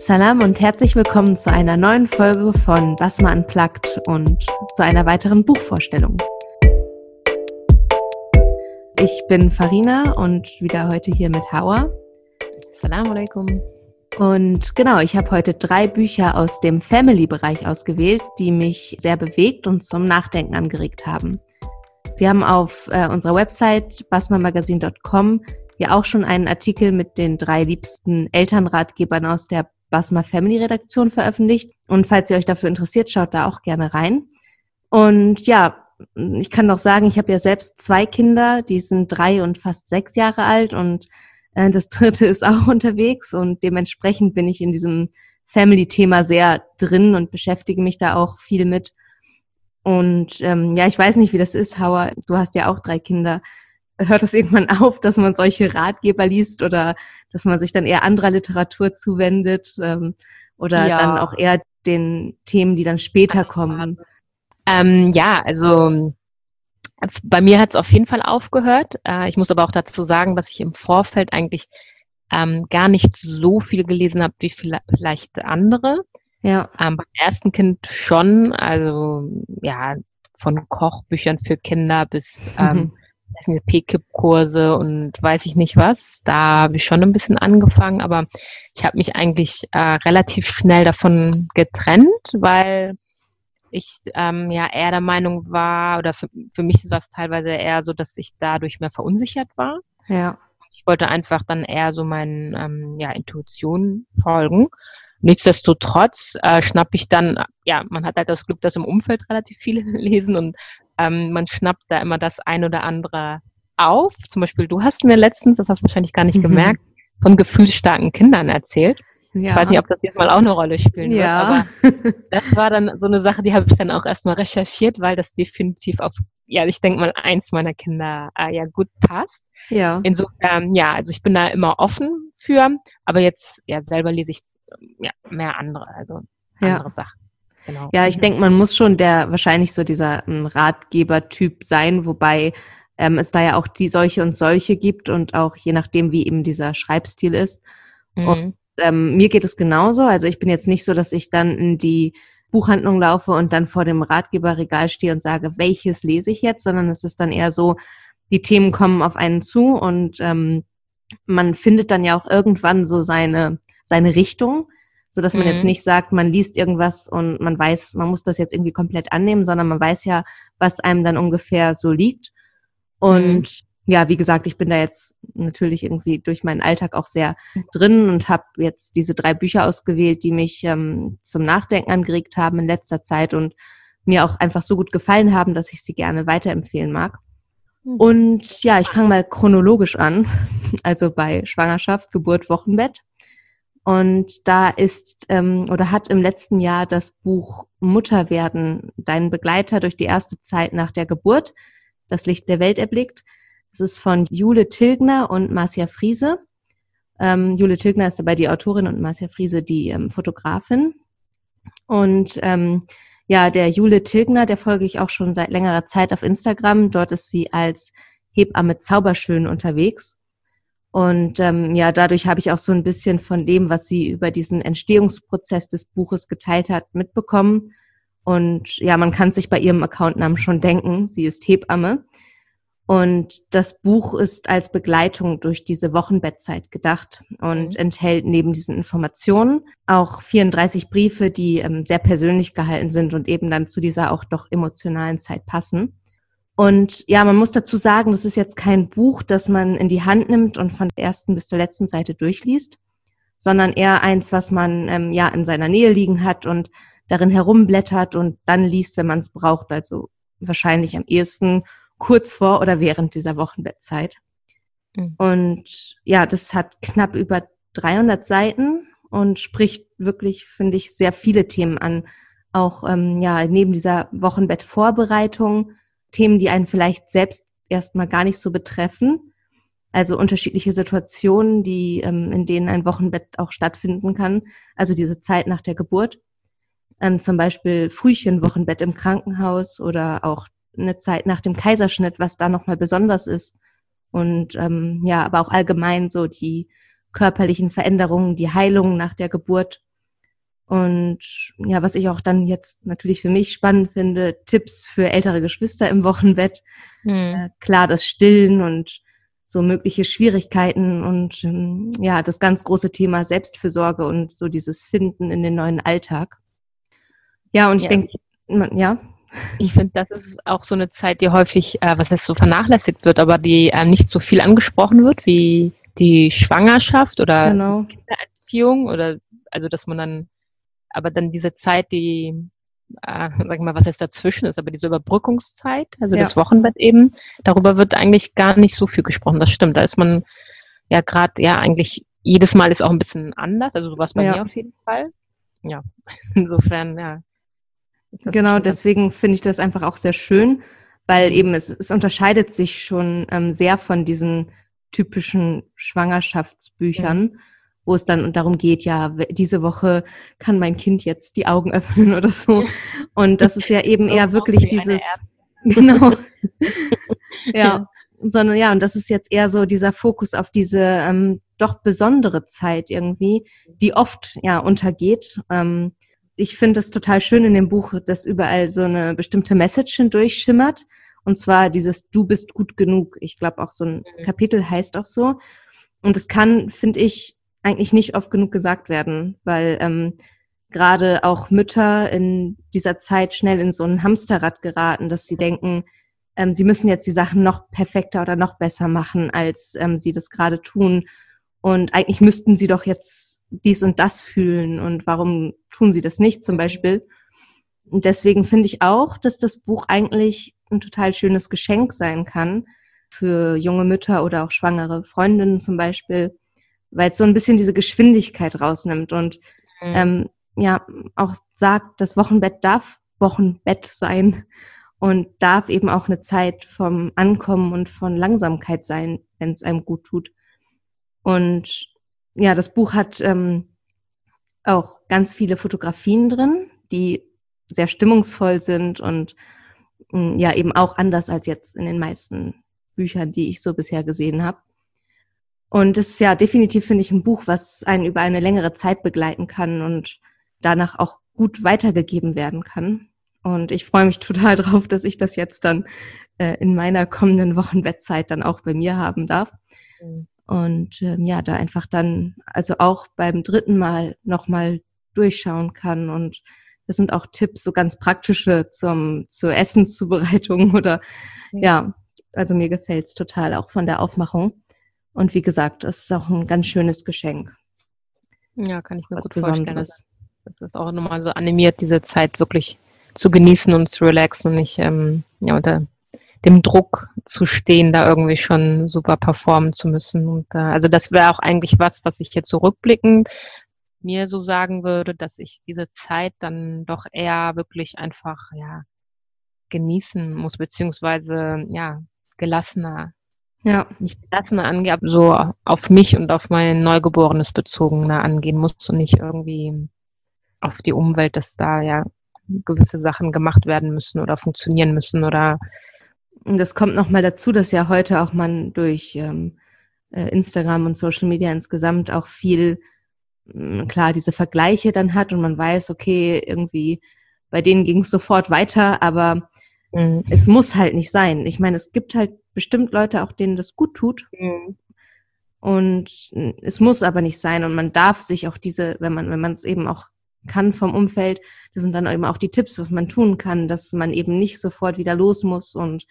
Salam und herzlich willkommen zu einer neuen Folge von Basma Unplugged und zu einer weiteren Buchvorstellung. Ich bin Farina und wieder heute hier mit Hawa. Salam alaikum. Und genau, ich habe heute drei Bücher aus dem Family-Bereich ausgewählt, die mich sehr bewegt und zum Nachdenken angeregt haben. Wir haben auf äh, unserer Website basmamagazin.com ja auch schon einen Artikel mit den drei liebsten Elternratgebern aus der Basma Family Redaktion veröffentlicht. Und falls ihr euch dafür interessiert, schaut da auch gerne rein. Und ja, ich kann noch sagen, ich habe ja selbst zwei Kinder, die sind drei und fast sechs Jahre alt und äh, das dritte ist auch unterwegs und dementsprechend bin ich in diesem Family-Thema sehr drin und beschäftige mich da auch viel mit. Und ähm, ja, ich weiß nicht, wie das ist, Hauer. Du hast ja auch drei Kinder hört es irgendwann auf, dass man solche Ratgeber liest oder dass man sich dann eher anderer Literatur zuwendet ähm, oder ja. dann auch eher den Themen, die dann später kommen? Ähm, ja, also bei mir hat es auf jeden Fall aufgehört. Äh, ich muss aber auch dazu sagen, dass ich im Vorfeld eigentlich ähm, gar nicht so viel gelesen habe wie vielleicht andere. Ja. Ähm, beim ersten Kind schon, also ja, von Kochbüchern für Kinder bis ähm, PKIP-Kurse und weiß ich nicht was. Da habe ich schon ein bisschen angefangen, aber ich habe mich eigentlich äh, relativ schnell davon getrennt, weil ich ähm, ja eher der Meinung war, oder für, für mich war es teilweise eher so, dass ich dadurch mehr verunsichert war. Ja. Ich wollte einfach dann eher so meinen ähm, ja, Intuitionen folgen. Nichtsdestotrotz äh, schnapp ich dann, ja, man hat halt das Glück, dass im Umfeld relativ viele lesen und ähm, man schnappt da immer das ein oder andere auf. Zum Beispiel, du hast mir letztens, das hast du wahrscheinlich gar nicht mhm. gemerkt, von gefühlsstarken Kindern erzählt. Ja. Ich weiß nicht, ob das jetzt mal auch eine Rolle spielen ja. wird, aber das war dann so eine Sache, die habe ich dann auch erstmal recherchiert, weil das definitiv auf, ja, ich denke mal, eins meiner Kinder äh, ja gut passt. Ja. Insofern, ja, also ich bin da immer offen für, aber jetzt, ja, selber lese ich ja, mehr andere, also andere ja. Sachen. Genau. Ja, ich denke, man muss schon der wahrscheinlich so dieser ähm, Ratgeber-Typ sein, wobei ähm, es da ja auch die solche und solche gibt und auch je nachdem, wie eben dieser Schreibstil ist. Mhm. Und ähm, mir geht es genauso. Also ich bin jetzt nicht so, dass ich dann in die Buchhandlung laufe und dann vor dem Ratgeberregal stehe und sage, welches lese ich jetzt, sondern es ist dann eher so, die Themen kommen auf einen zu und ähm, man findet dann ja auch irgendwann so seine, seine Richtung so dass man mhm. jetzt nicht sagt, man liest irgendwas und man weiß, man muss das jetzt irgendwie komplett annehmen, sondern man weiß ja, was einem dann ungefähr so liegt. Und mhm. ja, wie gesagt, ich bin da jetzt natürlich irgendwie durch meinen Alltag auch sehr drin und habe jetzt diese drei Bücher ausgewählt, die mich ähm, zum Nachdenken angeregt haben in letzter Zeit und mir auch einfach so gut gefallen haben, dass ich sie gerne weiterempfehlen mag. Mhm. Und ja, ich fange mal chronologisch an, also bei Schwangerschaft, Geburt, Wochenbett. Und da ist ähm, oder hat im letzten Jahr das Buch Mutter werden, dein Begleiter durch die erste Zeit nach der Geburt, das Licht der Welt erblickt. Das ist von Jule Tilgner und Marcia Friese. Ähm, Jule Tilgner ist dabei die Autorin und Marcia Friese die ähm, Fotografin. Und ähm, ja, der Jule Tilgner, der folge ich auch schon seit längerer Zeit auf Instagram. Dort ist sie als Hebamme Zauberschön unterwegs und ähm, ja, dadurch habe ich auch so ein bisschen von dem, was sie über diesen Entstehungsprozess des Buches geteilt hat, mitbekommen. Und ja, man kann sich bei ihrem Accountnamen schon denken, sie ist Hebamme. Und das Buch ist als Begleitung durch diese Wochenbettzeit gedacht und mhm. enthält neben diesen Informationen auch 34 Briefe, die ähm, sehr persönlich gehalten sind und eben dann zu dieser auch doch emotionalen Zeit passen. Und ja, man muss dazu sagen, das ist jetzt kein Buch, das man in die Hand nimmt und von der ersten bis zur letzten Seite durchliest, sondern eher eins, was man ähm, ja in seiner Nähe liegen hat und darin herumblättert und dann liest, wenn man es braucht. Also wahrscheinlich am ehesten kurz vor oder während dieser Wochenbettzeit. Mhm. Und ja, das hat knapp über 300 Seiten und spricht wirklich, finde ich, sehr viele Themen an. Auch ähm, ja neben dieser Wochenbettvorbereitung Themen, die einen vielleicht selbst erstmal gar nicht so betreffen. Also unterschiedliche Situationen, die, ähm, in denen ein Wochenbett auch stattfinden kann. Also diese Zeit nach der Geburt. Ähm, zum Beispiel Frühchenwochenbett im Krankenhaus oder auch eine Zeit nach dem Kaiserschnitt, was da nochmal besonders ist. Und ähm, ja, aber auch allgemein so die körperlichen Veränderungen, die Heilung nach der Geburt Und ja, was ich auch dann jetzt natürlich für mich spannend finde, Tipps für ältere Geschwister im Wochenbett. Hm. Äh, klar, das Stillen und so mögliche Schwierigkeiten und ähm, ja, das ganz große Thema Selbstfürsorge und so dieses Finden in den neuen Alltag. Ja, und ich ja. denke, ja. Ich finde, das ist auch so eine Zeit, die häufig, äh, was heißt so vernachlässigt wird, aber die äh, nicht so viel angesprochen wird wie die Schwangerschaft oder genau. Kindererziehung oder also dass man dann, aber dann diese Zeit, die äh, sag mal, was jetzt dazwischen ist, aber diese Überbrückungszeit, also ja. das Wochenbett eben, darüber wird eigentlich gar nicht so viel gesprochen. Das stimmt. Da ist man ja gerade, ja, eigentlich jedes Mal ist auch ein bisschen anders, also sowas bei ja. mir auf jeden Fall. Ja, insofern, ja. Genau, deswegen finde ich das einfach auch sehr schön, weil eben es, es unterscheidet sich schon ähm, sehr von diesen typischen Schwangerschaftsbüchern. Mhm wo es dann darum geht, ja, diese Woche kann mein Kind jetzt die Augen öffnen oder so. Und das ist ja eben eher wirklich dieses, genau, ja, sondern ja, und das ist jetzt eher so dieser Fokus auf diese ähm, doch besondere Zeit irgendwie, die oft ja untergeht. Ähm, ich finde es total schön in dem Buch, dass überall so eine bestimmte Message durchschimmert. Und zwar dieses Du bist gut genug. Ich glaube auch so ein mhm. Kapitel heißt auch so. Und es kann, finde ich, eigentlich nicht oft genug gesagt werden, weil ähm, gerade auch Mütter in dieser Zeit schnell in so ein Hamsterrad geraten, dass sie denken, ähm, sie müssen jetzt die Sachen noch perfekter oder noch besser machen, als ähm, sie das gerade tun. Und eigentlich müssten sie doch jetzt dies und das fühlen. Und warum tun sie das nicht zum Beispiel? Und deswegen finde ich auch, dass das Buch eigentlich ein total schönes Geschenk sein kann für junge Mütter oder auch schwangere Freundinnen zum Beispiel, weil es so ein bisschen diese Geschwindigkeit rausnimmt und mhm. ähm, ja auch sagt, das Wochenbett darf Wochenbett sein und darf eben auch eine Zeit vom Ankommen und von Langsamkeit sein, wenn es einem gut tut. Und ja, das Buch hat ähm, auch ganz viele Fotografien drin, die sehr stimmungsvoll sind und mh, mm, ja eben auch anders als jetzt in den meisten Büchern, die ich so bisher gesehen habe. Und es ist ja definitiv, finde ich, ein Buch, was einen über eine längere Zeit begleiten kann und danach auch gut weitergegeben werden kann. Und ich freue mich total drauf, dass ich das jetzt dann äh, in meiner kommenden Wochenbettzeit dann auch bei mir haben darf. Mhm. Und ähm, ja, da einfach dann, also auch beim dritten Mal nochmal durchschauen kann. Und das sind auch Tipps, so ganz praktische zum, zur Essenszubereitung oder ja, ja also mir gefällt's total auch von der Aufmachung. Und wie gesagt, es ist auch ein ganz schönes Geschenk. Ja, kann ich mir Was gut Besonderes. vorstellen. Das ist auch nochmal so animiert, diese Zeit wirklich zu genießen und zu relaxen und nicht ähm, ja, unter dem Druck zu stehen, da irgendwie schon super performen zu müssen. Und äh, also das wäre auch eigentlich was, was ich jetzt zurückblickend mir so sagen würde, dass ich diese Zeit dann doch eher wirklich einfach ja genießen muss, beziehungsweise ja gelassener ja. nicht gelassener angehen, aber so auf mich und auf mein Neugeborenes bezogener angehen muss und nicht irgendwie auf die Umwelt, dass da ja gewisse Sachen gemacht werden müssen oder funktionieren müssen oder und das kommt nochmal dazu, dass ja heute auch man durch ähm, äh, Instagram und Social Media insgesamt auch viel, mh, hm, klar, diese Vergleiche dann hat und man weiß, okay, irgendwie bei denen ging es sofort weiter, aber mhm. es muss halt nicht sein. Ich meine, es gibt halt bestimmt Leute auch, denen das gut tut. Mhm. Und es muss aber nicht sein. Und man darf sich auch diese, wenn man, wenn man es eben auch kann vom Umfeld, das sind dann eben auch die Tipps, was man tun kann, dass man eben nicht sofort wieder los muss und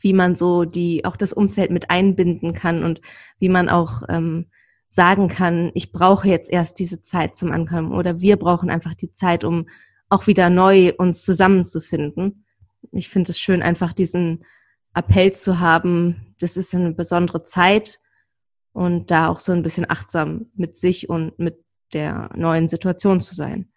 wie man so die, auch das Umfeld mit einbinden kann und wie man auch ähm, sagen kann, ich brauche jetzt erst diese Zeit zum Ankommen oder wir brauchen einfach die Zeit, um auch wieder neu uns zusammenzufinden. Ich finde es schön, einfach diesen Appell zu haben, das ist eine besondere Zeit und da auch so ein bisschen achtsam mit sich und mit der neuen Situation zu sein.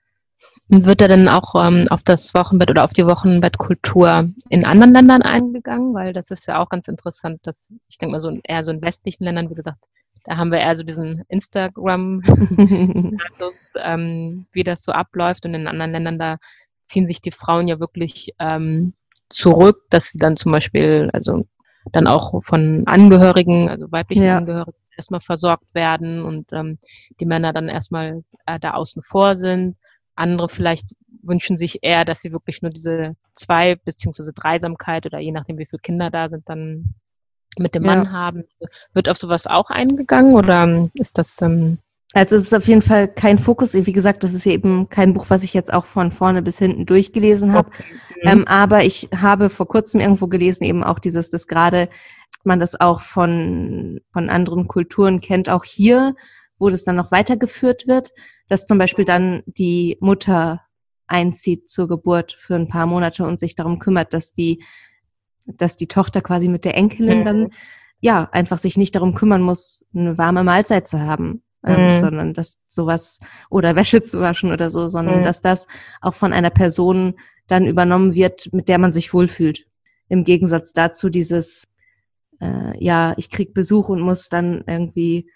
Und wird er dann auch ähm, auf das Wochenbett oder auf die Wochenbettkultur in anderen Ländern eingegangen? Weil das ist ja auch ganz interessant, dass ich denke mal so eher so in westlichen Ländern, wie gesagt, da haben wir eher so diesen Instagram-Status, ähm, wie das so abläuft. Und in anderen Ländern, da ziehen sich die Frauen ja wirklich ähm, zurück, dass sie dann zum Beispiel, also dann auch von Angehörigen, also weiblichen ja. Angehörigen erstmal versorgt werden und ähm, die Männer dann erstmal äh, da außen vor sind. Andere vielleicht wünschen sich eher, dass sie wirklich nur diese zwei beziehungsweise Dreisamkeit oder je nachdem, wie viele Kinder da sind, dann mit dem ja. Mann haben. Wird auf sowas auch eingegangen oder ist das ähm, also es ist auf jeden Fall kein Fokus. Wie gesagt, das ist eben kein Buch, was ich jetzt auch von vorne bis hinten durchgelesen habe. Okay. Mhm. Ähm, aber ich habe vor kurzem irgendwo gelesen, eben auch dieses, dass gerade man das auch von, von anderen Kulturen kennt, auch hier, wo das dann noch weitergeführt wird, dass zum Beispiel dann die Mutter einzieht zur Geburt für ein paar Monate und sich darum kümmert, dass die, dass die Tochter quasi mit der Enkelin mhm. dann ja einfach sich nicht darum kümmern muss, eine warme Mahlzeit zu haben ähm, mhm. sondern dass sowas oder Wäsche zu waschen oder so, sondern mhm. dass das auch von einer Person dann übernommen wird, mit der man sich wohlfühlt. Im Gegensatz dazu dieses, äh, ja, ich krieg Besuch und muss dann irgendwie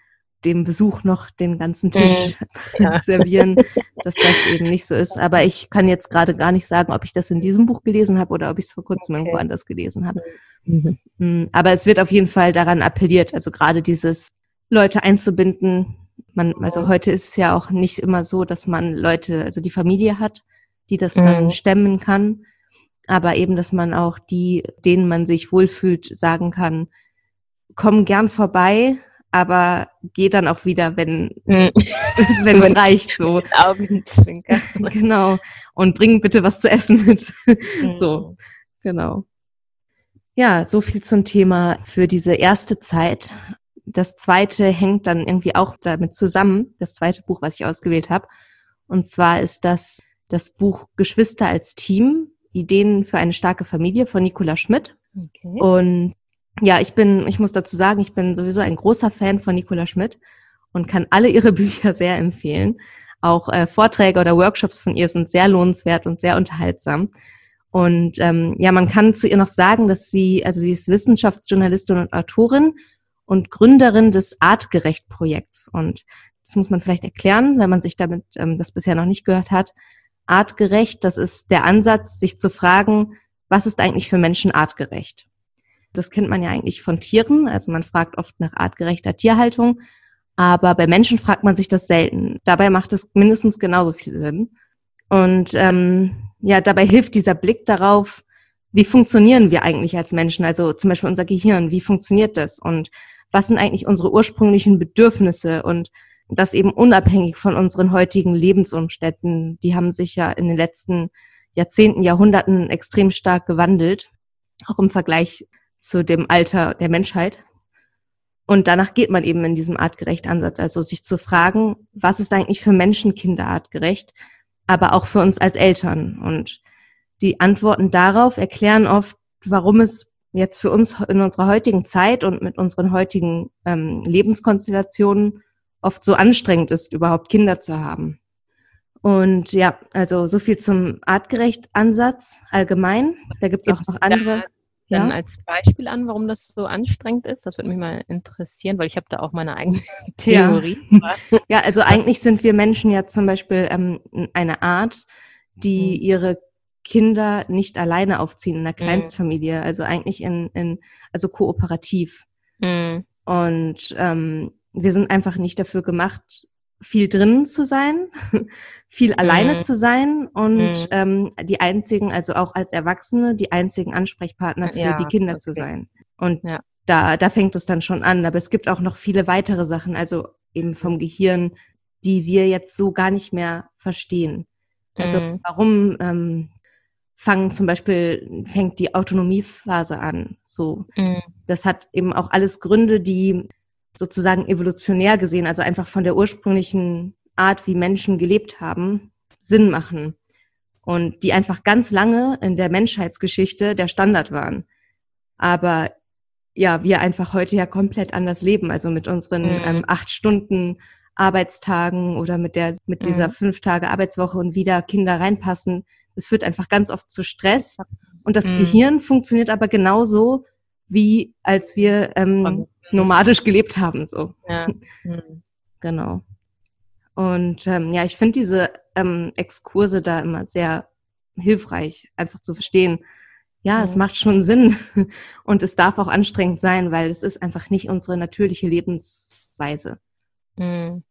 dem Besuch noch den ganzen Tisch mhm. ja. servieren, dass das eben nicht so ist. Aber ich kann jetzt gerade gar nicht sagen, ob ich das in diesem Buch gelesen habe oder ob ich es vor kurzem okay. irgendwo anders gelesen habe. Mhm. Mm, aber es wird auf jeden Fall daran appelliert, also gerade dieses Leute einzubinden, man, also heute ist es ja auch nicht immer so, dass man Leute, also die Familie hat, die das mhm. dann stemmen kann, aber eben, dass man auch die, denen man sich wohlfühlt, sagen kann, komm gern vorbei, aber geh dann auch wieder, wenn mhm. wenn es reicht, so. Augenzwinker. Genau. Und bring bitte was zu essen mit. Mhm. So, genau. Ja, so viel zum Thema für diese erste Zeit das zweite hängt dann irgendwie auch damit zusammen, das zweite Buch, was ich ausgewählt habe. Und zwar ist das das Buch Geschwister als Team, Ideen für eine starke Familie von Nicola Schmidt. Okay. Und ja, ich bin, ich muss dazu sagen, ich bin sowieso ein großer Fan von Nicola Schmidt und kann alle ihre Bücher sehr empfehlen. Auch äh, Vorträge oder Workshops von ihr sind sehr lohnenswert und sehr unterhaltsam. Und ähm, ja, man kann zu ihr noch sagen, dass sie, also sie ist Wissenschaftsjournalistin und Autorin und Gründerin des Artgerecht-Projekts. Und das muss man vielleicht erklären, wenn man sich damit ähm, das bisher noch nicht gehört hat. Artgerecht, das ist der Ansatz, sich zu fragen, was ist eigentlich für Menschen artgerecht? Das kennt man ja eigentlich von Tieren, also man fragt oft nach artgerechter Tierhaltung, aber bei Menschen fragt man sich das selten. Dabei macht es mindestens genauso viel Sinn. Und ähm, ja, dabei hilft dieser Blick darauf, wie funktionieren wir eigentlich als Menschen, also zum Beispiel unser Gehirn, wie funktioniert das und was sind eigentlich unsere ursprünglichen Bedürfnisse und das eben unabhängig von unseren heutigen Lebensumständen. Die haben sich ja in den letzten Jahrzehnten, Jahrhunderten extrem stark gewandelt, auch im Vergleich zu dem Alter der Menschheit. Und danach geht man eben in diesem artgerecht Ansatz, also sich zu fragen, was ist eigentlich für Menschenkinder artgerecht, aber auch für uns als Eltern. Und die Antworten darauf erklären oft, warum es jetzt für uns in unserer heutigen Zeit und mit unseren heutigen ähm, Lebenskonstellationen oft so anstrengend ist, überhaupt Kinder zu haben. Und ja, also so viel zum Artgerecht-Ansatz allgemein. Da gibt es auch noch andere. Dann ja? als Beispiel an, warum das so anstrengend ist. Das würde mich mal interessieren, weil ich habe da auch meine eigene Theorie. Ja. ja, also eigentlich sind wir Menschen ja zum Beispiel ähm, eine Art, die mhm. ihre Kinder nicht alleine aufziehen in der mhm. Kleinstfamilie, mhm. also eigentlich in, in also kooperativ. Mhm. Und ähm, wir sind einfach nicht dafür gemacht, viel drinnen zu sein, viel alleine mhm. zu sein und mhm. ähm, die einzigen, also auch als Erwachsene, die einzigen Ansprechpartner für ja, die Kinder okay. zu sein. Und ja. da, da fängt es dann schon an. Aber es gibt auch noch viele weitere Sachen, also eben vom Gehirn, die wir jetzt so gar nicht mehr verstehen. Also mhm. warum ähm, fangen zum Beispiel, fängt die Autonomiephase an. So, mhm. das hat eben auch alles Gründe, die sozusagen evolutionär gesehen, also einfach von der ursprünglichen Art, wie Menschen gelebt haben, Sinn machen. Und die einfach ganz lange in der Menschheitsgeschichte der Standard waren. Aber ja, wir einfach heute ja komplett anders leben, also mit unseren mhm. ähm, acht Stunden Arbeitstagen oder mit der, mit dieser mhm. fünf Tage Arbeitswoche und wieder Kinder reinpassen, es führt einfach ganz oft zu Stress. Und das mhm. Gehirn funktioniert aber genauso, wie als wir ähm, nomadisch gelebt haben. So. Ja. Mhm. Genau. Und ähm, ja, ich finde diese ähm, Exkurse da immer sehr hilfreich, einfach zu verstehen, ja, mhm. es macht schon Sinn und es darf auch anstrengend sein, weil es ist einfach nicht unsere natürliche Lebens Lebensweise. Mhm.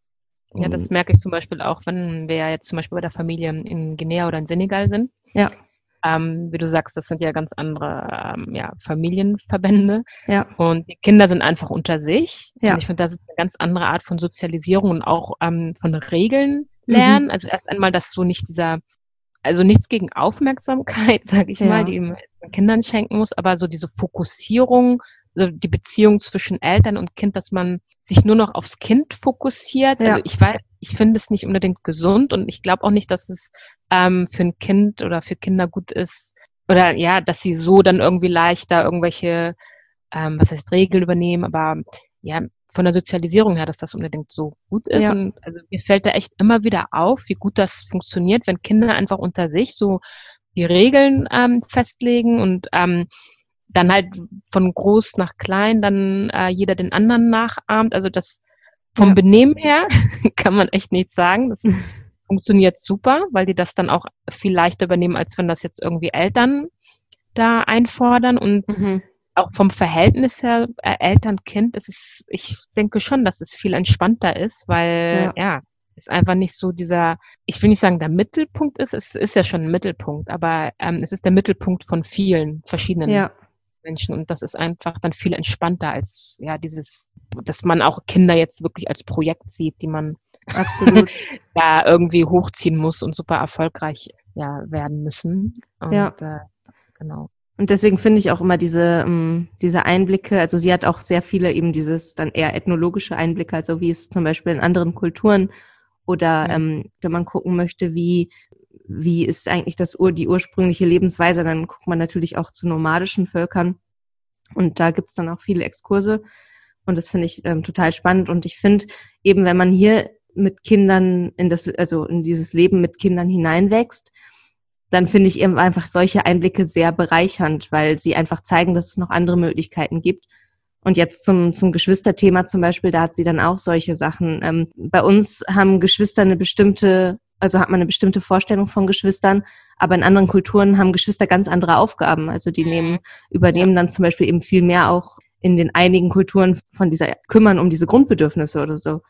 Ja, das merke ich zum Beispiel auch, wenn wir jetzt zum Beispiel bei der Familie in Guinea oder in Senegal sind. Ja. Ähm, wie du sagst, das sind ja ganz andere ähm, ja, Familienverbände. Ja. Und die Kinder sind einfach unter sich. Ja. Und ich finde, das ist eine ganz andere Art von Sozialisierung und auch ähm, von Regeln lernen. Mhm. Also erst einmal, dass so nicht dieser, also nichts gegen Aufmerksamkeit, sag ich ja. mal, die man Kindern schenken muss, aber so diese Fokussierung, so die Beziehung zwischen Eltern und Kind, dass man sich nur noch aufs Kind fokussiert. Ja. Also ich weiß, ich finde es nicht unbedingt gesund und ich glaube auch nicht, dass es ähm, für ein Kind oder für Kinder gut ist oder ja, dass sie so dann irgendwie leichter irgendwelche, ähm, was heißt Regeln übernehmen, aber ja, von der Sozialisierung her, dass das unbedingt so gut ist. Ja. Und also mir fällt da echt immer wieder auf, wie gut das funktioniert, wenn Kinder einfach unter sich so die Regeln ähm, festlegen und ähm, dann halt von groß nach klein dann äh, jeder den anderen nachahmt. Also das vom ja. Benehmen her kann man echt nichts sagen. Das funktioniert super, weil die das dann auch viel leichter übernehmen, als wenn das jetzt irgendwie Eltern da einfordern. Und mhm. auch vom Verhältnis her, äh, Eltern-Kind, das ist, ich denke schon, dass es viel entspannter ist, weil ja, ja ist einfach nicht so dieser, ich will nicht sagen, der Mittelpunkt ist, es ist ja schon ein Mittelpunkt, aber ähm, es ist der Mittelpunkt von vielen verschiedenen ja. Menschen und das ist einfach dann viel entspannter als ja dieses, dass man auch Kinder jetzt wirklich als Projekt sieht, die man absolut da irgendwie hochziehen muss und super erfolgreich ja werden müssen. Und, ja. Äh, genau. Und deswegen finde ich auch immer diese, ähm, diese Einblicke, also sie hat auch sehr viele eben dieses dann eher ethnologische Einblicke, also wie es zum Beispiel in anderen Kulturen oder ähm, wenn man gucken möchte, wie wie ist eigentlich das Ur, die ursprüngliche Lebensweise, dann guckt man natürlich auch zu nomadischen Völkern. Und da gibt's dann auch viele Exkurse. Und das finde ich ähm, total spannend. Und ich finde, eben wenn man hier mit Kindern in das, also in dieses Leben mit Kindern hineinwächst, dann finde ich eben einfach solche Einblicke sehr bereichernd, weil sie einfach zeigen, dass es noch andere Möglichkeiten gibt. Und jetzt zum, zum Geschwisterthema zum Beispiel, da hat sie dann auch solche Sachen. Ähm, bei uns haben Geschwister eine bestimmte also hat man eine bestimmte Vorstellung von Geschwistern, aber in anderen Kulturen haben Geschwister ganz andere Aufgaben. Also die nehmen, übernehmen dann zum Beispiel eben viel mehr auch in den einigen Kulturen von dieser kümmern um diese Grundbedürfnisse oder so.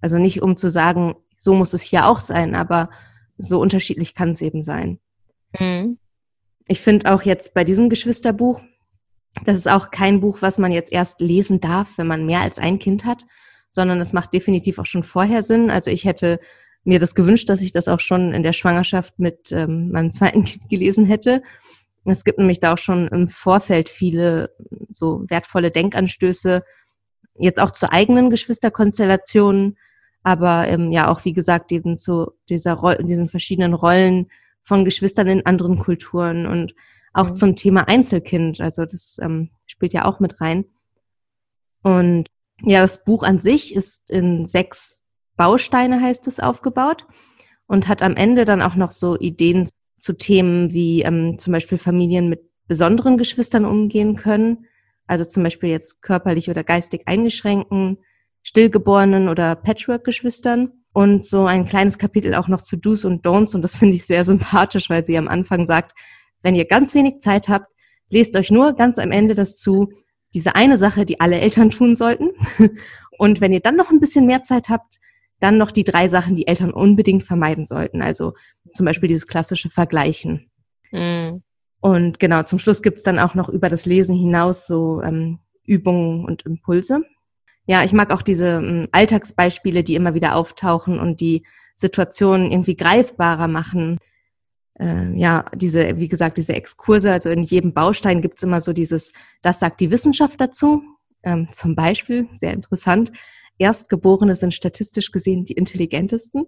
Also nicht um zu sagen, so muss es hier auch sein, aber so unterschiedlich kann es eben sein. Mhm. Ich finde auch jetzt bei diesem Geschwisterbuch, das ist auch kein Buch, was man jetzt erst lesen darf, wenn man mehr als ein Kind hat, sondern es macht definitiv auch schon vorher Sinn. Also ich hätte mir das gewünscht, dass ich das auch schon in der Schwangerschaft mit ähm, meinem zweiten Kind gelesen hätte. Es gibt nämlich da auch schon im Vorfeld viele so wertvolle Denkanstöße, jetzt auch zu eigenen Geschwisterkonstellationen, aber ähm, ja auch wie gesagt eben zu dieser Roll diesen verschiedenen Rollen von Geschwistern in anderen Kulturen und auch mhm. zum Thema Einzelkind. Also das ähm, spielt ja auch mit rein. Und ja, das Buch an sich ist in sechs Bausteine heißt es aufgebaut und hat am Ende dann auch noch so Ideen zu Themen wie ähm, zum Beispiel Familien mit besonderen Geschwistern umgehen können. Also zum Beispiel jetzt körperlich oder geistig eingeschränkten, stillgeborenen oder Patchwork-Geschwistern. Und so ein kleines Kapitel auch noch zu Do's und Don'ts. Und das finde ich sehr sympathisch, weil sie am Anfang sagt, wenn ihr ganz wenig Zeit habt, lest euch nur ganz am Ende das zu, diese eine Sache, die alle Eltern tun sollten. Und wenn ihr dann noch ein bisschen mehr Zeit habt, dann noch die drei Sachen, die Eltern unbedingt vermeiden sollten. Also zum Beispiel dieses klassische Vergleichen. Mhm. Und genau, zum Schluss gibt's dann auch noch über das Lesen hinaus so ähm, Übungen und Impulse. Ja, ich mag auch diese ähm, Alltagsbeispiele, die immer wieder auftauchen und die Situationen irgendwie greifbarer machen. Äh, ja, diese, wie gesagt, diese Exkurse, also in jedem Baustein gibt's immer so dieses, das sagt die Wissenschaft dazu. Ähm, zum Beispiel, sehr interessant, Erstgeborene sind statistisch gesehen die intelligentesten.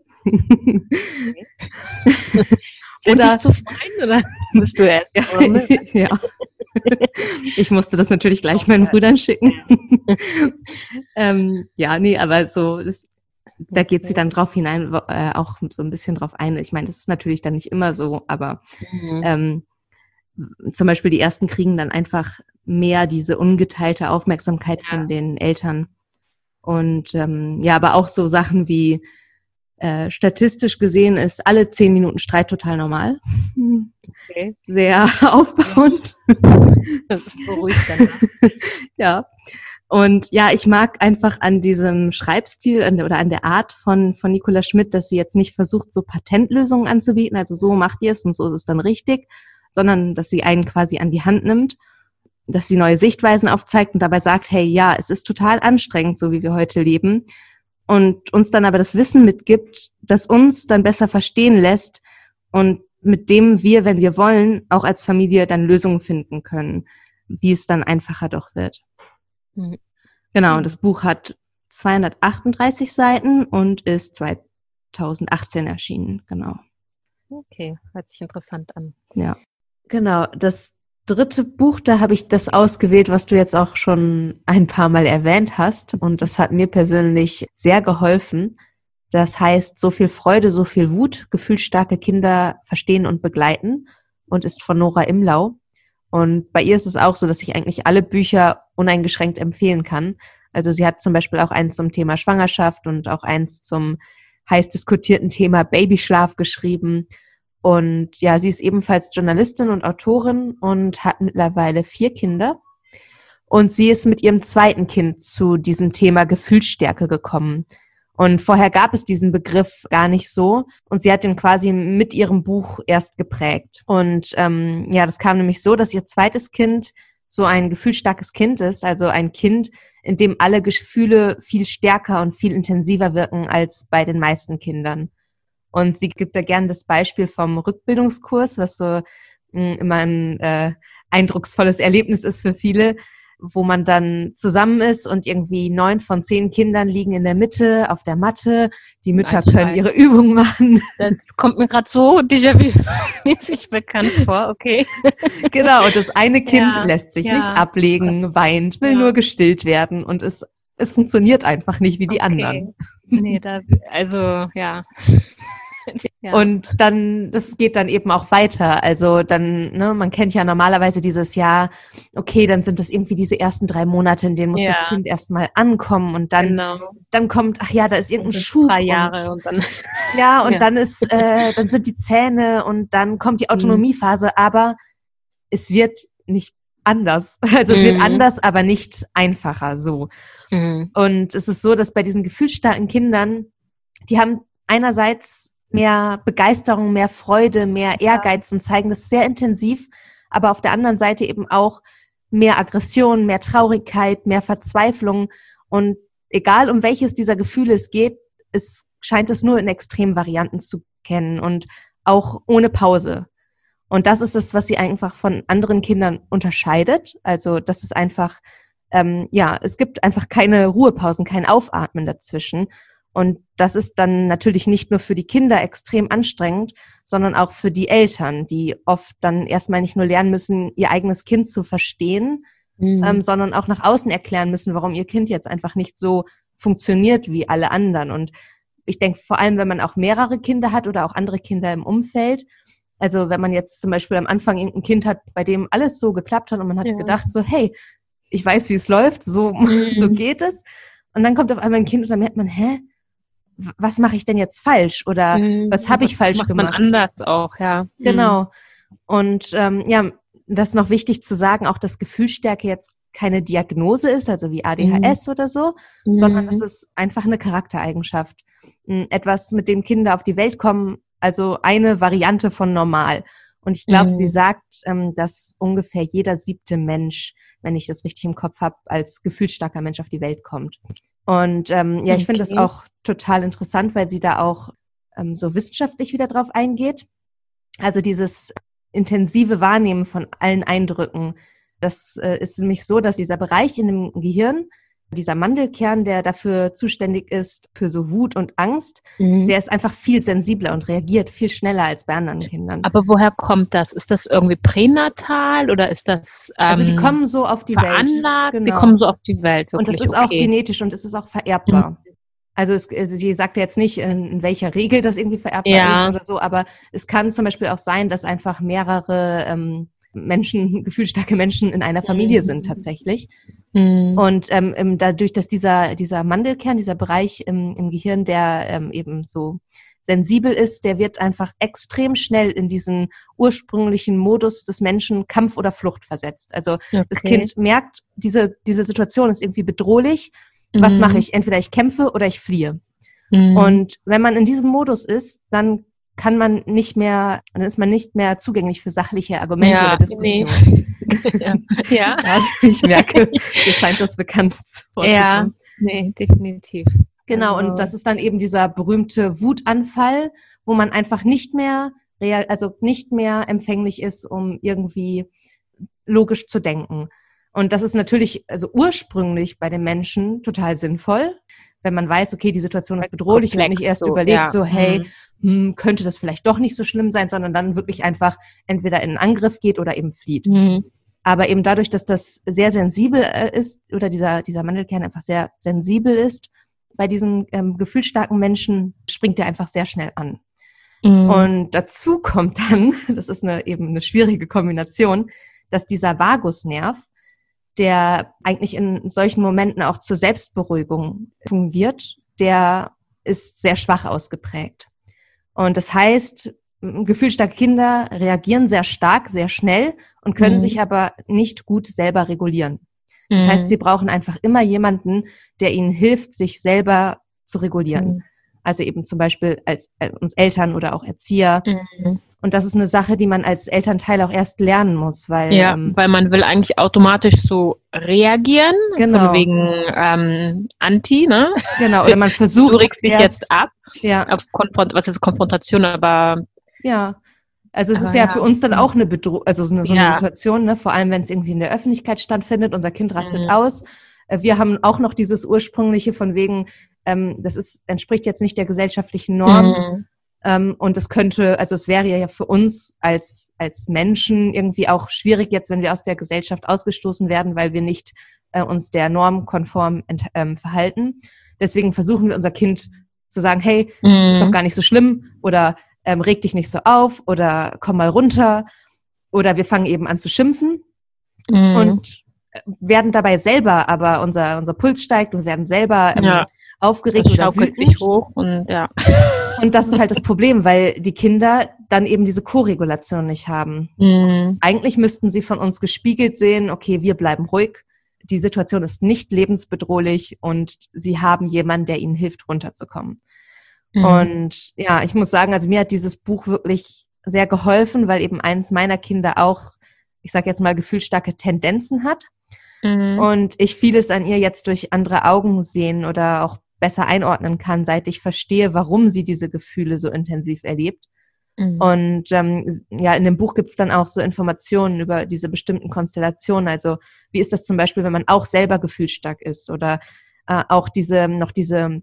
oder so fein, oder bist du Erstgeborene? ja. Ich musste das natürlich gleich meinen Brüdern schicken. ähm, ja, nee, aber so, das, da geht sie dann drauf hinein, äh, auch so ein bisschen drauf ein. Ich meine, das ist natürlich dann nicht immer so, aber mhm. ähm, zum Beispiel die ersten kriegen dann einfach mehr diese ungeteilte Aufmerksamkeit ja. von den Eltern. Und ähm, ja, aber auch so Sachen wie äh, statistisch gesehen ist alle zehn Minuten Streit total normal. Okay. Sehr aufbauend. Das ist beruhigt dann. ja. Und ja, ich mag einfach an diesem Schreibstil oder an der Art von, von Nicola Schmidt, dass sie jetzt nicht versucht, so Patentlösungen anzubieten, also so macht ihr es und so ist es dann richtig, sondern dass sie einen quasi an die Hand nimmt, dass sie neue Sichtweisen aufzeigt und dabei sagt, hey, ja, es ist total anstrengend, so wie wir heute leben. Und uns dann aber das Wissen mitgibt, das uns dann besser verstehen lässt und mit dem wir, wenn wir wollen, auch als Familie dann Lösungen finden können, wie es dann einfacher doch wird. Mhm. Genau, das Buch hat 238 Seiten und ist 2018 erschienen, genau. Okay, hört sich interessant an. Ja, genau. Das dritte Buch, da habe ich das ausgewählt, was du jetzt auch schon ein paar Mal erwähnt hast. Und das hat mir persönlich sehr geholfen. Das heißt, so viel Freude, so viel Wut, gefühlsstarke Kinder verstehen und begleiten und ist von Nora Imlau. Und bei ihr ist es auch so, dass ich eigentlich alle Bücher uneingeschränkt empfehlen kann. Also sie hat zum Beispiel auch eins zum Thema Schwangerschaft und auch eins zum heiß diskutierten Thema Babyschlaf geschrieben. Und ja, sie ist ebenfalls Journalistin und Autorin und hat mittlerweile vier Kinder. Und sie ist mit ihrem zweiten Kind zu diesem Thema Gefühlsstärke gekommen. Und vorher gab es diesen Begriff gar nicht so. Und sie hat den quasi mit ihrem Buch erst geprägt. Und ähm, ja, das kam nämlich so, dass ihr zweites Kind so ein gefühlsstarkes Kind ist, also ein Kind, in dem alle Gefühle viel stärker und viel intensiver wirken als bei den meisten Kindern. Und sie gibt da gern das Beispiel vom Rückbildungskurs, was so mh, hm, immer ein äh, eindrucksvolles Erlebnis ist für viele, wo man dann zusammen ist und irgendwie neun von zehn Kindern liegen in der Mitte auf der Matte. Die Mütter können ihre Übungen machen. Das kommt mir gerade so déjà-vu-mäßig bekannt vor, okay. Genau, und das eine Kind ja, lässt sich ja. nicht ablegen, weint, will ja. nur gestillt werden und es, es funktioniert einfach nicht wie die okay. anderen. Nee, da, also ja. Ja. Und dann, das geht dann eben auch weiter. Also dann, ne, man kennt ja normalerweise dieses Jahr, okay, dann sind das irgendwie diese ersten drei Monate, in denen muss ja. das Kind erstmal ankommen und dann, genau. dann kommt, ach ja, da ist irgendein Schub. Drei Jahre und, und dann. Ja, und ja. dann ist, äh, dann sind die Zähne und dann kommt die Autonomiephase, aber es wird nicht anders. Also es mhm. wird anders, aber nicht einfacher so. Mhm. Und es ist so, dass bei diesen gefühlsstarken Kindern, die haben einerseits mehr Begeisterung, mehr Freude, mehr Ehrgeiz und zeigen das sehr intensiv, aber auf der anderen Seite eben auch mehr Aggression, mehr Traurigkeit, mehr Verzweiflung und egal um welches dieser Gefühle es geht, es scheint es nur in extremen Varianten zu kennen und auch ohne Pause. Und das ist es, was sie einfach von anderen Kindern unterscheidet. Also das ist einfach, ähm, ja, es gibt einfach keine Ruhepausen, kein Aufatmen dazwischen. Und das ist dann natürlich nicht nur für die Kinder extrem anstrengend, sondern auch für die Eltern, die oft dann erstmal nicht nur lernen müssen, ihr eigenes Kind zu verstehen, mhm. ähm, sondern auch nach außen erklären müssen, warum ihr Kind jetzt einfach nicht so funktioniert wie alle anderen. Und ich denke, vor allem, wenn man auch mehrere Kinder hat oder auch andere Kinder im Umfeld, also wenn man jetzt zum Beispiel am Anfang irgendein Kind hat, bei dem alles so geklappt hat und man hat ja. gedacht so, hey, ich weiß, wie es läuft, so, mhm. so geht es. Und dann kommt auf einmal ein Kind und dann merkt man, hä, was mache ich denn jetzt falsch oder mhm. was habe ich falsch macht gemacht? Man anders auch, ja. Genau. Mhm. Und ähm, ja, das ist noch wichtig zu sagen, auch dass Gefühlsstärke jetzt keine Diagnose ist, also wie ADHS mhm. oder so, sondern es ist einfach eine Charaktereigenschaft. Hm, etwas, mit dem Kinder auf die Welt kommen, also eine Variante von normal. Und ich glaube, mhm. sie sagt, ähm, dass ungefähr jeder siebte Mensch, wenn ich das richtig im Kopf habe, als gefühlsstarker Mensch auf die Welt kommt. Und ähm, ja, ich finde das auch total interessant, weil sie da auch ähm, so wissenschaftlich wieder drauf eingeht. Also dieses intensive Wahrnehmen von allen Eindrücken. Das äh, ist nämlich so, dass dieser Bereich in dem Gehirn dieser Mandelkern, der dafür zuständig ist, für so Wut und Angst, mhm. der ist einfach viel sensibler und reagiert viel schneller als bei anderen Kindern. Aber woher kommt das? Ist das irgendwie pränatal oder ist das ähm, Also die ähm, kommen so auf die? Welt. Genau. Die kommen so auf die Welt. Wirklich. Und das ist okay. auch genetisch und es ist auch vererbbar. Mhm. Also, es, sie sagt jetzt nicht, in, welcher Regel das irgendwie vererbbar ja. ist oder so, aber es kann zum Beispiel auch sein, dass einfach mehrere ähm, Menschen, gefühlsstarke Menschen in einer Familie sind tatsächlich. Mhm. Und ähm, dadurch, dass dieser, dieser Mandelkern, dieser Bereich im, im Gehirn, der ähm, eben so sensibel ist, der wird einfach extrem schnell in diesen ursprünglichen Modus des Menschen Kampf oder Flucht versetzt. Also okay. das Kind merkt, diese, diese Situation ist irgendwie bedrohlich. Was mhm. mache ich? Entweder ich kämpfe oder ich fliehe. Mhm. Und wenn man in diesem Modus ist, dann kann man nicht mehr, dann ist man nicht mehr zugänglich für sachliche Argumente ja, oder Diskussionen. Nee. ja. ja. ich merke, mir scheint das bekannt zu Ja, nee, definitiv. Genau, also. und das ist dann eben dieser berühmte Wutanfall, wo man einfach nicht mehr real, also nicht mehr empfänglich ist, um irgendwie logisch zu denken. Und das ist natürlich, also ursprünglich bei den Menschen total sinnvoll, wenn man weiß, okay, die Situation ist bedrohlich Komplex, und nicht erst so, überlegt, ja. so, hey, mhm. hm, könnte das vielleicht doch nicht so schlimm sein, sondern dann wirklich einfach entweder in einen Angriff geht oder eben flieht. Mhm. Aber eben dadurch, dass das sehr sensibel äh, ist oder dieser, dieser Mandelkern einfach sehr sensibel ist, bei diesen ähm, gefühlsstarken Menschen springt er einfach sehr schnell an. Mhm. Und dazu kommt dann, das ist eine, eben eine schwierige Kombination, dass dieser Vagusnerv, der eigentlich in solchen Momenten auch zur Selbstberuhigung fungiert, der ist sehr schwach ausgeprägt. Und das heißt, gefühlsstarke Kinder reagieren sehr stark, sehr schnell und können mhm. sich aber nicht gut selber regulieren. Das mhm. heißt, sie brauchen einfach immer jemanden, der ihnen hilft, sich selber zu regulieren. Mhm. Also eben zum Beispiel als äh, uns Eltern oder auch Erzieher. Mhm. Und das ist eine Sache, die man als Elternteil auch erst lernen muss, weil ja, ähm, weil man will eigentlich automatisch so reagieren, genau. wegen ähm, Anti, ne? Genau. Oder man versucht du regst dich jetzt ab. Ja. Auf Konfront was ist Konfrontation, aber ja. Also es Aber ist ja, ja, für uns dann auch eine Bedrohung, also so eine, so eine Situation, ne? vor allem wenn es irgendwie in der Öffentlichkeit stattfindet, unser Kind rastet mhm. aus. Äh, wir haben auch noch dieses ursprüngliche von wegen, ähm, das ist, entspricht jetzt nicht der gesellschaftlichen Norm. Mhm. Ähm, und es könnte, also es wäre ja für uns als, als Menschen irgendwie auch schwierig jetzt, wenn wir aus der Gesellschaft ausgestoßen werden, weil wir nicht äh, uns der Norm konform ähm, verhalten. Deswegen versuchen wir unser Kind zu sagen, hey, mhm. ist doch gar nicht so schlimm oder ähm, reg dich nicht so auf oder komm mal runter. Oder wir fangen eben an zu schimpfen mhm. und äh, werden dabei selber, aber unser, unser Puls steigt und werden selber ähm, ja. aufgeregt oder wütend. hoch und ja. Und das ist halt das Problem, weil die Kinder dann eben diese Koregulation nicht haben. Mhm. Eigentlich müssten sie von uns gespiegelt sehen, okay, wir bleiben ruhig, die Situation ist nicht lebensbedrohlich und sie haben jemanden, der ihnen hilft, runterzukommen. Mhm. Und ja, ich muss sagen, also mir hat dieses Buch wirklich sehr geholfen, weil eben eins meiner Kinder auch, ich sage jetzt mal, gefühlsstarke Tendenzen hat. Mhm. Und ich vieles an ihr jetzt durch andere Augen sehen oder auch besser einordnen kann, seit ich verstehe, warum sie diese Gefühle so intensiv erlebt. Mhm. Und ähm, ja, in dem Buch gibt es dann auch so Informationen über diese bestimmten Konstellationen. Also wie ist das zum Beispiel, wenn man auch selber gefühlsstark ist oder äh, auch diese noch diese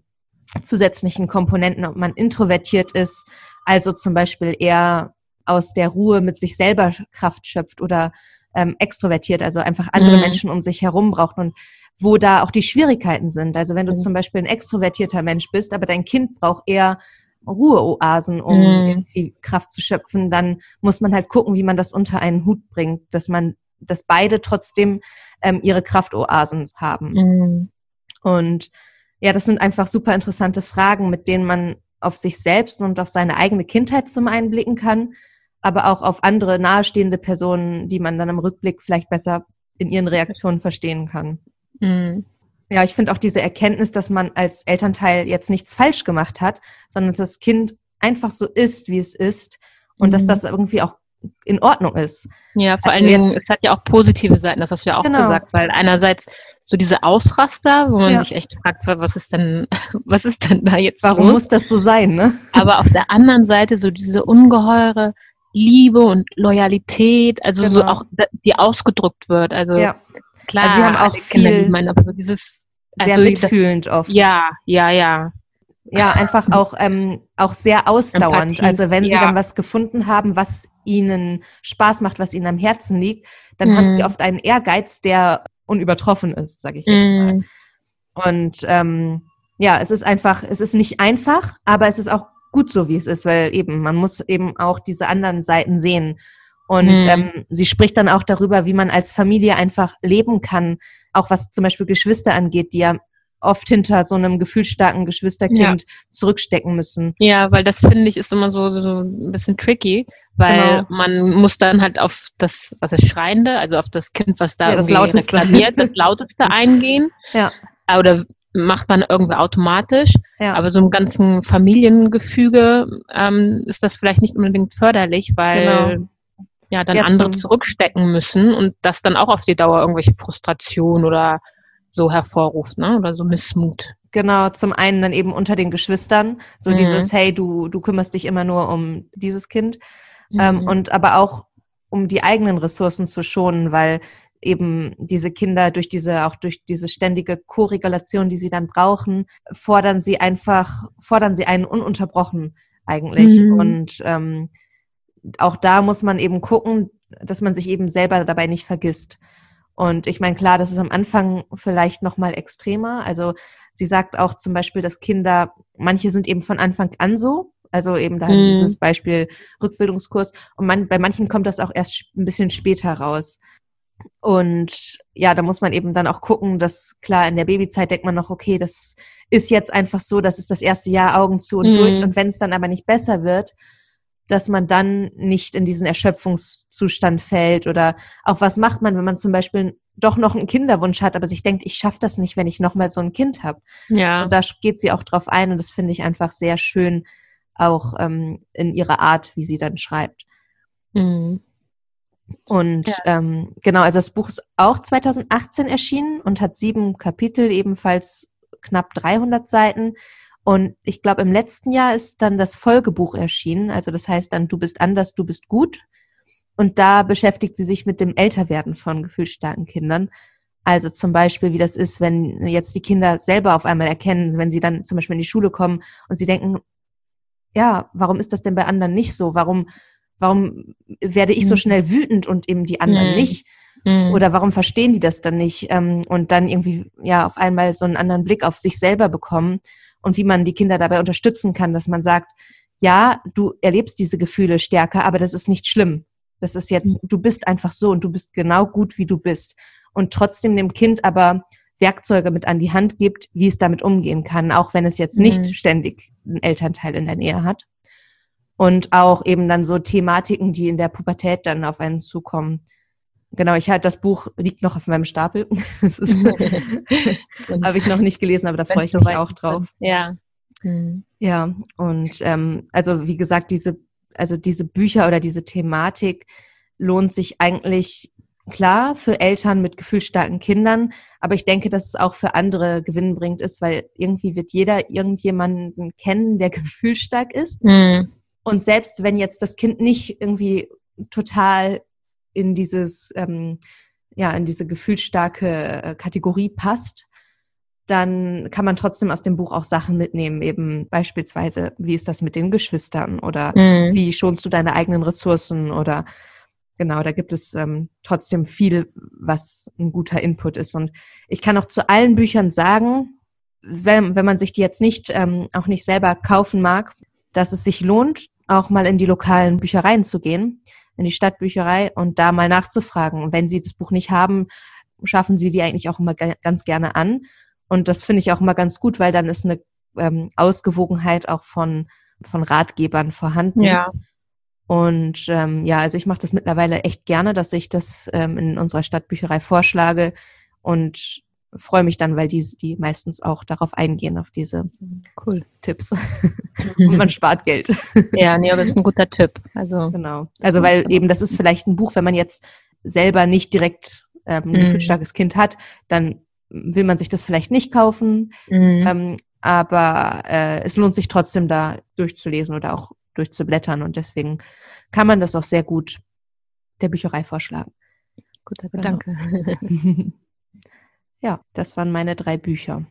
zusätzlichen Komponenten, ob man introvertiert ist, also zum Beispiel eher aus der Ruhe mit sich selber Kraft schöpft oder ähm, extrovertiert, also einfach andere mhm. Menschen um sich herum braucht und wo da auch die Schwierigkeiten sind. Also wenn du mhm. zum Beispiel ein extrovertierter Mensch bist, aber dein Kind braucht eher Ruheoasen, um mhm. irgendwie Kraft zu schöpfen, dann muss man halt gucken, wie man das unter einen Hut bringt, dass man, dass beide trotzdem ähm, ihre Kraftoasen haben. Mhm. Und ja, das sind einfach super interessante Fragen, mit denen man auf sich selbst und auf seine eigene Kindheit zum einen blicken kann, aber auch auf andere nahestehende Personen, die man dann im Rückblick vielleicht besser in ihren Reaktionen verstehen kann. Mhm. Ja, ich finde auch diese Erkenntnis, dass man als Elternteil jetzt nichts falsch gemacht hat, sondern dass das Kind einfach so ist, wie es ist und mhm. dass das irgendwie auch in Ordnung ist. Ja, vor also allen Dingen, es hat ja auch positive Seiten, das hast du ja auch genau. gesagt, weil einerseits so diese Ausraster, wo man ja. sich echt fragt, was ist denn, was ist denn da jetzt? Warum los? muss das so sein, ne? Aber auf der anderen Seite so diese ungeheure Liebe und Loyalität, also genau. so auch, die ausgedrückt wird. Also ja. klar, also sie haben auch viel, meinen, aber dieses also sehr mitfühlend oft. Ja, ja, ja. Ja, einfach auch, ähm, auch sehr ausdauernd. Empathie. Also wenn sie ja. dann was gefunden haben, was ihnen Spaß macht, was ihnen am Herzen liegt, dann mhm. haben sie oft einen Ehrgeiz, der unübertroffen ist, sage ich jetzt mal. Mm. Und ähm, ja, es ist einfach, es ist nicht einfach, aber es ist auch gut so, wie es ist, weil eben, man muss eben auch diese anderen Seiten sehen. Und mm. ähm, sie spricht dann auch darüber, wie man als Familie einfach leben kann, auch was zum Beispiel Geschwister angeht, die ja oft hinter so einem gefühlsstarken Geschwisterkind ja. zurückstecken müssen. Ja, weil das finde ich ist immer so, so ein bisschen tricky, weil genau. man muss dann halt auf das, was ist Schreiende, also auf das Kind, was da ja, irgendwie das reklamiert, das Lauteste eingehen. Ja. Oder macht man irgendwie automatisch. Ja. Aber so im ganzen Familiengefüge ähm, ist das vielleicht nicht unbedingt förderlich, weil genau. ja dann Jetzt andere zurückstecken müssen und das dann auch auf die Dauer irgendwelche Frustration oder so hervorruft, ne? Oder so Missmut. Genau, zum einen dann eben unter den Geschwistern, so mhm. dieses, hey, du, du kümmerst dich immer nur um dieses Kind. Ähm, mhm. Ähm, und aber auch um die eigenen Ressourcen zu schonen, weil eben diese Kinder durch diese, auch durch diese ständige Koregulation, die sie dann brauchen, fordern sie einfach, fordern sie einen ununterbrochen eigentlich. Mhm. Und ähm, auch da muss man eben gucken, dass man sich eben selber dabei nicht vergisst. Und ich meine, klar, das ist am Anfang vielleicht nochmal extremer. Also sie sagt auch zum Beispiel, dass Kinder, manche sind eben von Anfang an so, also eben da mhm. dieses Beispiel Rückbildungskurs. Und man, bei manchen kommt das auch erst ein bisschen später raus. Und ja, da muss man eben dann auch gucken, dass klar, in der Babyzeit denkt man noch, okay, das ist jetzt einfach so, das ist das erste Jahr Augen zu und mhm. durch. Und wenn es dann aber nicht besser wird, dass man dann nicht in diesen Erschöpfungszustand fällt oder auch was macht man, wenn man zum Beispiel doch noch einen Kinderwunsch hat, aber sich denkt, ich schaffe das nicht, wenn ich nochmal so ein Kind habe. Ja. Und da geht sie auch drauf ein und das finde ich einfach sehr schön, auch ähm, in ihrer Art, wie sie dann schreibt. Mhm. Und ja. ähm, genau, also das Buch ist auch 2018 erschienen und hat sieben Kapitel, ebenfalls knapp 300 Seiten. Und ich glaube, im letzten Jahr ist dann das Folgebuch erschienen. Also das heißt dann, du bist anders, du bist gut. Und da beschäftigt sie sich mit dem Älterwerden von gefühlsstarken Kindern. Also zum Beispiel, wie das ist, wenn jetzt die Kinder selber auf einmal erkennen, wenn sie dann zum Beispiel in die Schule kommen und sie denken, ja, warum ist das denn bei anderen nicht so? Warum warum werde ich so mhm. schnell wütend und eben die anderen mhm. nicht? Mhm. Oder warum verstehen die das dann nicht? Ähm, und dann irgendwie ja auf einmal so einen anderen Blick auf sich selber bekommen und wie man die Kinder dabei unterstützen kann, dass man sagt, ja, du erlebst diese Gefühle stärker, aber das ist nicht schlimm. Das ist jetzt, du bist einfach so und du bist genau gut, wie du bist. Und trotzdem dem Kind aber Werkzeuge mit an die Hand gibt, wie es damit umgehen kann, auch wenn es jetzt nicht mhm. ständig einen Elternteil in der Nähe hat und auch eben dann so Thematiken, die in der Pubertät dann auf einen zukommen. Genau, ich halt das Buch liegt noch auf meinem Stapel. Das habe ich noch nicht gelesen, aber da freue ich mich auch drauf. Ja. Mhm. Ja, und ähm, also wie gesagt, diese, also diese Bücher oder diese Thematik lohnt sich eigentlich klar für Eltern mit gefühlsstarken Kindern, aber ich denke, dass es auch für andere gewinnbringend ist, weil irgendwie wird jeder irgendjemanden kennen, der gefühlsstark ist. Mhm. Und selbst wenn jetzt das Kind nicht irgendwie total in dieses, ähm, ja, in diese gefühlsstarke äh, Kategorie passt, dann kann man trotzdem aus dem Buch auch Sachen mitnehmen, eben beispielsweise, wie ist das mit den Geschwistern oder mhm. wie schonst du deine eigenen Ressourcen oder genau, da gibt es ähm, trotzdem viel, was ein guter Input ist. Und ich kann auch zu allen Büchern sagen, wenn, wenn man sich die jetzt nicht, ähm, auch nicht selber kaufen mag, dass es sich lohnt, auch mal in die lokalen Büchereien zu gehen, in die Stadtbücherei und da mal nachzufragen. Und wenn Sie das Buch nicht haben, schaffen Sie die eigentlich auch immer ganz gerne an. Und das finde ich auch immer ganz gut, weil dann ist eine ähm, Ausgewogenheit auch von, von Ratgebern vorhanden. Ja. Und ähm, ja, also ich mache das mittlerweile echt gerne, dass ich das ähm, in unserer Stadtbücherei vorschlage und freue mich dann, weil die, die meistens auch darauf eingehen, auf diese cool. Tipps. Und man spart Geld. Ja, nee, aber das ist ein guter Tipp. Also, genau. Also, weil eben das ist vielleicht ein Buch, wenn man jetzt selber nicht direkt ähm, ein mhm. gefühlsstarkes Kind hat, dann will man sich das vielleicht nicht kaufen. Mhm. Ähm, aber äh, es lohnt sich trotzdem da durchzulesen oder auch durchzublättern. Und deswegen kann man das auch sehr gut der Bücherei vorschlagen. Guter Gedanke. Genau. Ja, das waren meine drei Bücher.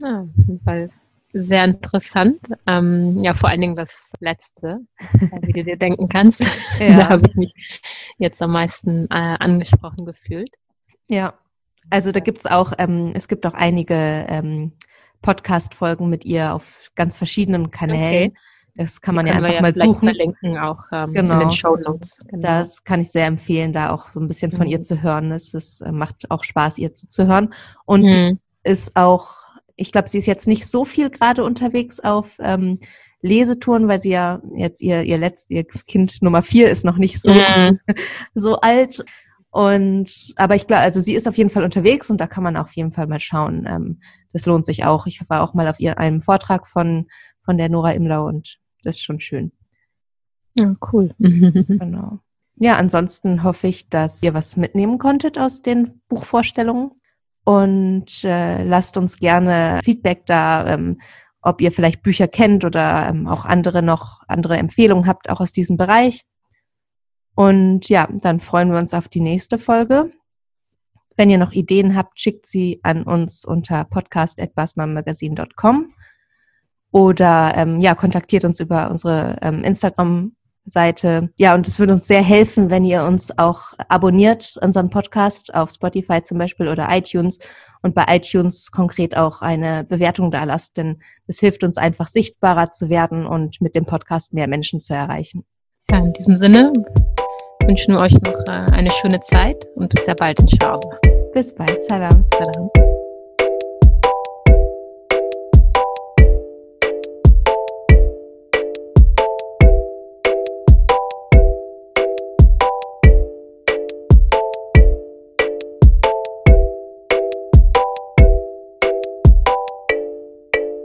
Ja, auf jeden Fall sehr interessant. Ähm, ja, vor allen Dingen das letzte, wie du dir denken kannst. Ja. Da habe ich mich jetzt am meisten äh, angesprochen gefühlt. Ja, also da gibt es auch, ähm, es gibt auch einige ähm, Podcast-Folgen mit ihr auf ganz verschiedenen Kanälen. Okay. Das kann man ja einfach ja mal suchen. verlinken auch ähm, genau. in den Show Notes. Genau. Das kann ich sehr empfehlen, da auch so ein bisschen von mhm. ihr zu hören. Es ist, äh, macht auch Spaß, ihr zuzuhören. Und mhm. ist auch ich glaube, sie ist jetzt nicht so viel gerade unterwegs auf ähm, Lesetouren, weil sie ja jetzt ihr, ihr letzt, ihr Kind Nummer vier ist noch nicht so, mhm. so alt. Und aber ich glaube, also sie ist auf jeden Fall unterwegs und da kann man auf jeden Fall mal schauen. Ähm, das lohnt sich auch. Ich war auch mal auf ihr einem Vortrag von, von der Nora Imlau und das ist schon schön. Ja, cool. genau. Ja, ansonsten hoffe ich, dass ihr was mitnehmen konntet aus den Buchvorstellungen. Und äh, lasst uns gerne Feedback da, ähm, ob ihr vielleicht Bücher kennt oder ähm, auch andere noch andere Empfehlungen habt, auch aus diesem Bereich. Und ja, dann freuen wir uns auf die nächste Folge. Wenn ihr noch Ideen habt, schickt sie an uns unter podcast.basmamagazin.com oder ähm, ja, kontaktiert uns über unsere ähm, Instagram Seite. Ja, und es würde uns sehr helfen, wenn ihr uns auch abonniert, unseren Podcast auf Spotify zum Beispiel oder iTunes und bei iTunes konkret auch eine Bewertung da lasst, denn es hilft uns einfach sichtbarer zu werden und mit dem Podcast mehr Menschen zu erreichen. Ja, in diesem Sinne wünschen wir euch noch äh, eine schöne Zeit und bis sehr bald, inshallah. Bis bald. Salam. Salam.